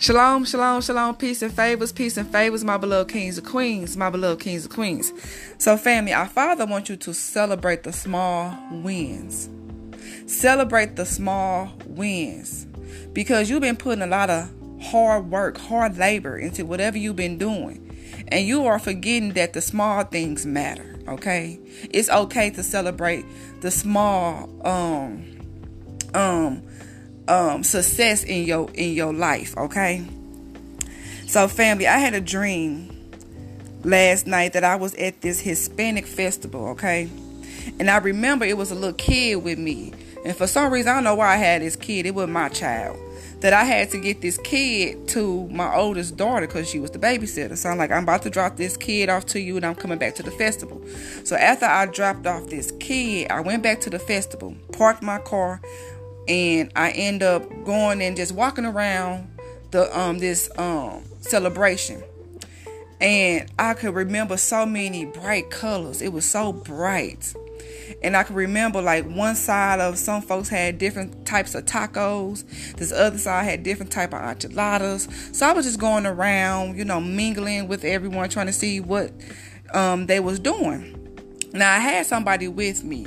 Shalom, shalom, shalom, peace and favors, peace and favors, my beloved kings and queens, my beloved kings and queens. So, family, our Father wants you to celebrate the small wins. Celebrate the small wins because you've been putting a lot of hard work, hard labor into whatever you've been doing, and you are forgetting that the small things matter. Okay, it's okay to celebrate the small, um, um, um, success in your in your life. Okay. So, family, I had a dream last night that I was at this Hispanic festival. Okay, and I remember it was a little kid with me, and for some reason I don't know why I had this kid. It was my child that I had to get this kid to my oldest daughter because she was the babysitter. So I'm like, I'm about to drop this kid off to you and I'm coming back to the festival. So after I dropped off this kid, I went back to the festival, parked my car, and I end up going and just walking around the um this um celebration. And I could remember so many bright colors. It was so bright. And I can remember like one side of some folks had different types of tacos. This other side had different type of enchiladas. So I was just going around, you know, mingling with everyone, trying to see what um, they was doing. Now I had somebody with me.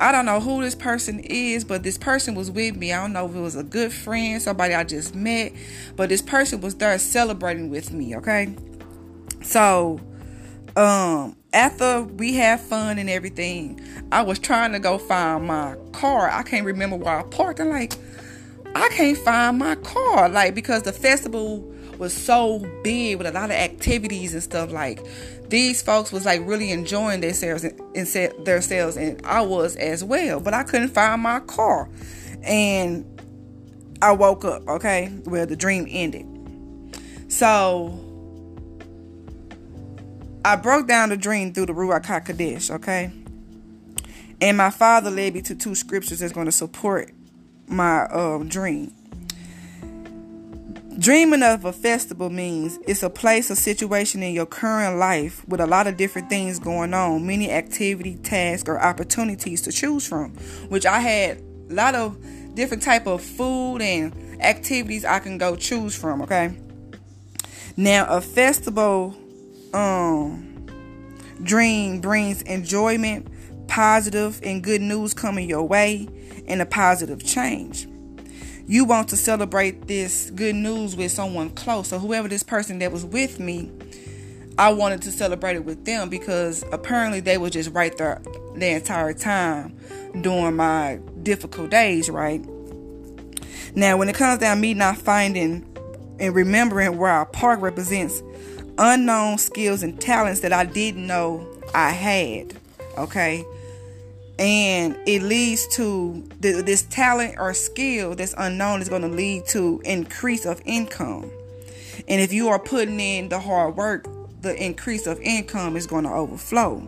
I don't know who this person is, but this person was with me. I don't know if it was a good friend, somebody I just met, but this person was there celebrating with me, okay? So, um, after we had fun and everything, I was trying to go find my car. I can't remember where I parked. I'm like, I can't find my car. Like, because the festival was so big with a lot of activities and stuff. Like, these folks was like really enjoying themselves and, and themselves, and I was as well. But I couldn't find my car, and I woke up. Okay, well the dream ended. So I broke down the dream through the Ruach HaKodesh. Okay, and my father led me to two scriptures that's going to support my uh, dream. Dreaming of a festival means it's a place or situation in your current life with a lot of different things going on, many activity, tasks, or opportunities to choose from. Which I had a lot of different type of food and activities I can go choose from. Okay. Now a festival um dream brings enjoyment, positive and good news coming your way, and a positive change you want to celebrate this good news with someone close. So whoever this person that was with me, I wanted to celebrate it with them because apparently they were just right there the entire time during my difficult days, right? Now, when it comes down to me not finding and remembering where our park represents unknown skills and talents that I didn't know I had, okay? And it leads to this talent or skill that's unknown is going to lead to increase of income. And if you are putting in the hard work the increase of income is going to overflow.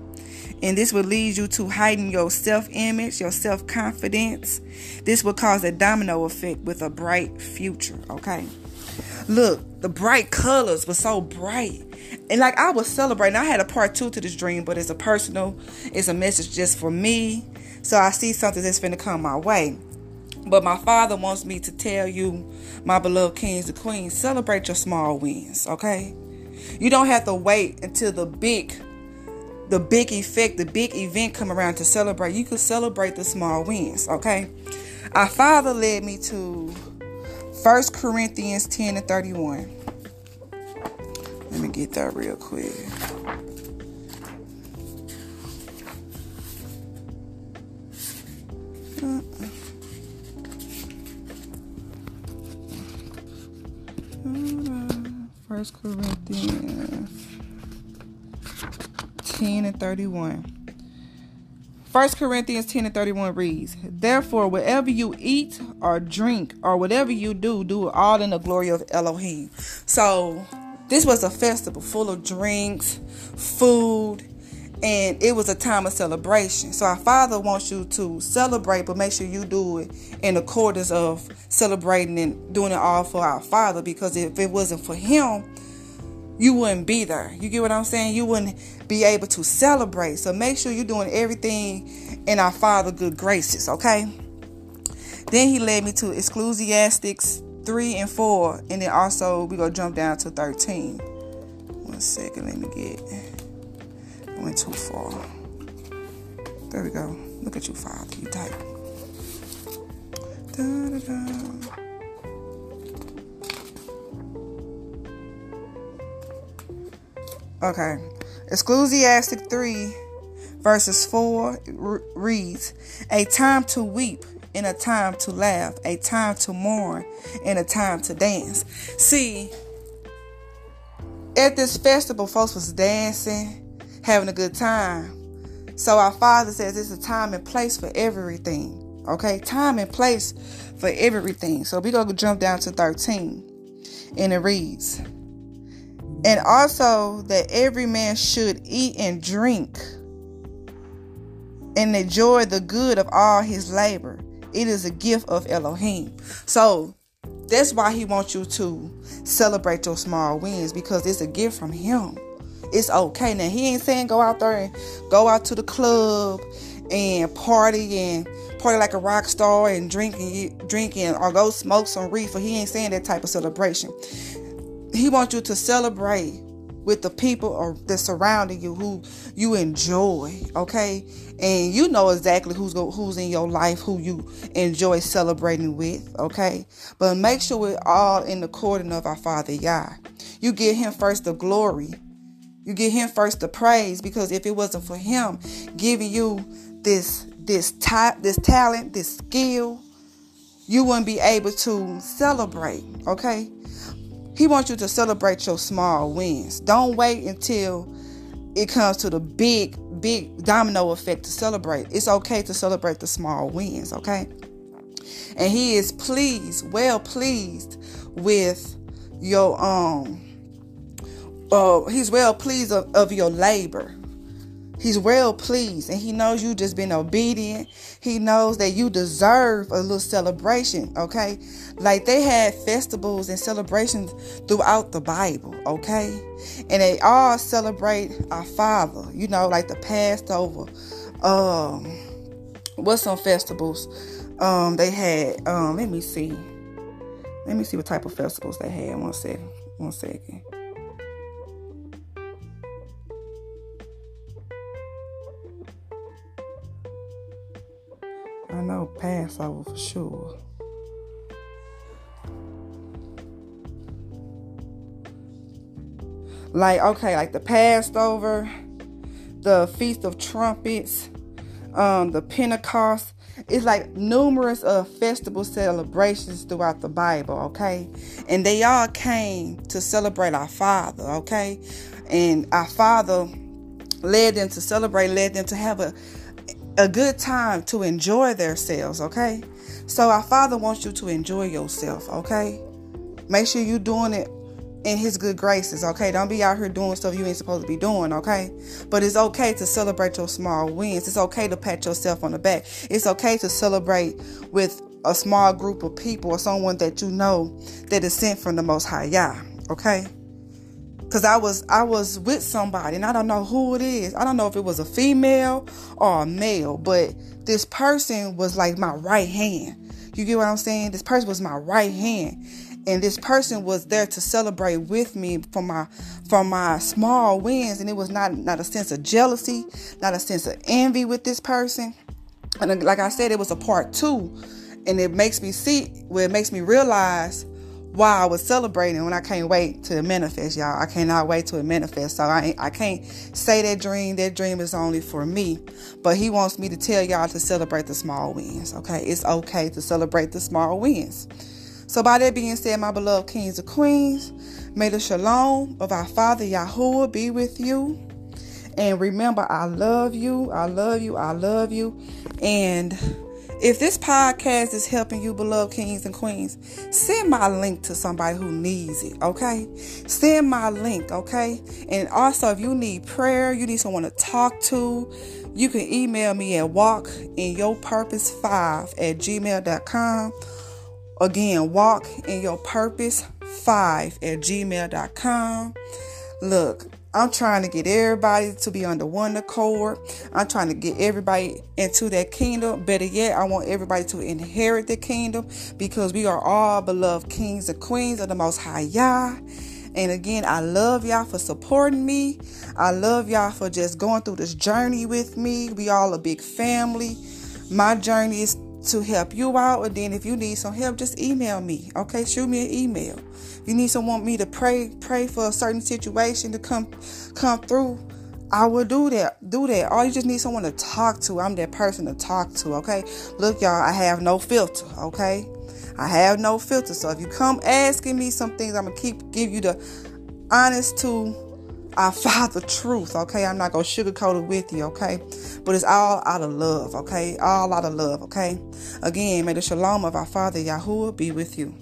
And this will lead you to heighten your self-image your self-confidence. This will cause a domino effect with a bright future okay? Look the bright colors were so bright and like I was celebrating, I had a part two to this dream, but it's a personal, it's a message just for me. So I see something that's to come my way. But my father wants me to tell you, my beloved kings and queens, celebrate your small wins, okay? You don't have to wait until the big the big effect, the big event come around to celebrate. You can celebrate the small wins, okay? Our father led me to First Corinthians 10 and 31. Let me get that real quick. First Corinthians 10 and 31. 1 Corinthians 10 and 31 reads, Therefore, whatever you eat or drink or whatever you do, do it all in the glory of Elohim. So, this was a festival full of drinks, food, and it was a time of celebration. So our Father wants you to celebrate, but make sure you do it in accordance of celebrating and doing it all for our Father. Because if it wasn't for Him, you wouldn't be there. You get what I'm saying? You wouldn't be able to celebrate. So make sure you're doing everything in our Father good graces, okay? Then he led me to Ecclesiastics 3 and 4, and then also we go jump down to 13. One second, let me get. I went too far. There we go. Look at you, Father. You type. Da, da, da. Okay. Ecclesiastic 3 verses 4 reads, A time to weep and a time to laugh, a time to mourn and a time to dance. See, at this festival, folks was dancing, having a good time. So our Father says it's a time and place for everything. Okay, time and place for everything. So we gonna jump down to 13. And it reads, and also that every man should eat and drink and enjoy the good of all his labor. It is a gift of Elohim. So that's why he wants you to celebrate your small wins because it's a gift from him. It's okay. Now he ain't saying go out there and go out to the club and party and party like a rock star and drinking drinking or go smoke some reefer. He ain't saying that type of celebration. He wants you to celebrate with the people or that surrounding you who you enjoy, okay? And you know exactly who's go, who's in your life who you enjoy celebrating with, okay? But make sure we're all in the according of our Father Yah. You give him first the glory. You give him first the praise because if it wasn't for him giving you this this type this talent, this skill, you wouldn't be able to celebrate, okay? He wants you to celebrate your small wins. Don't wait until it comes to the big, big domino effect to celebrate. It's okay to celebrate the small wins, okay? And he is pleased, well pleased with your um uh he's well pleased of, of your labor. He's well pleased and he knows you just been obedient. He knows that you deserve a little celebration, okay? Like they had festivals and celebrations throughout the Bible, okay? And they all celebrate our Father, you know, like the Passover. Um what's some festivals um they had? Um let me see. Let me see what type of festivals they had. One second. One second. Passover for sure. Like, okay, like the Passover, the Feast of Trumpets, um, the Pentecost. It's like numerous of festival celebrations throughout the Bible, okay? And they all came to celebrate our Father, okay? And our Father led them to celebrate, led them to have a a good time to enjoy themselves, okay? So our Father wants you to enjoy yourself, okay? Make sure you're doing it in his good graces, okay? Don't be out here doing stuff you ain't supposed to be doing, okay? But it's okay to celebrate your small wins. It's okay to pat yourself on the back. It's okay to celebrate with a small group of people or someone that you know that is sent from the most high Yah, okay? Cause I was I was with somebody and I don't know who it is. I don't know if it was a female or a male, but this person was like my right hand. You get what I'm saying? This person was my right hand. And this person was there to celebrate with me for my for my small wins. And it was not not a sense of jealousy, not a sense of envy with this person. And like I said, it was a part two. And it makes me see where well, it makes me realize while I was celebrating when I can't wait to manifest, y'all. I cannot wait to manifest. So I I can't say that dream. That dream is only for me. But he wants me to tell y'all to celebrate the small wins. Okay. It's okay to celebrate the small wins. So by that being said, my beloved kings and queens, may the shalom of our Father Yahuwah be with you. And remember, I love you. I love you. I love you. And if this podcast is helping you, beloved kings and queens, send my link to somebody who needs it, okay? Send my link, okay? And also, if you need prayer, you need someone to talk to, you can email me at walkinyourpurpose5 at gmail.com. Again, walk in your purpose 5 at gmail.com. Look, I'm trying to get everybody to be under one accord. I'm trying to get everybody into that kingdom. Better yet, I want everybody to inherit the kingdom because we are all beloved kings and queens of the Most High Yah. And again, I love y'all for supporting me. I love y'all for just going through this journey with me. We all a big family. My journey is to help you out. And then if you need some help, just email me. Okay, shoot me an email. If you need someone me to pray, pray for a certain situation to come come through. I will do that. Do that. All you just need someone to talk to. I'm that person to talk to. Okay. Look, y'all, I have no filter. Okay. I have no filter. So if you come asking me some things, I'm gonna keep give you the honest to our Father truth, okay? I'm not gonna sugarcoat it with you, okay? But it's all out of love, okay? All out of love, okay? Again, may the shalom of our Father Yahuwah be with you.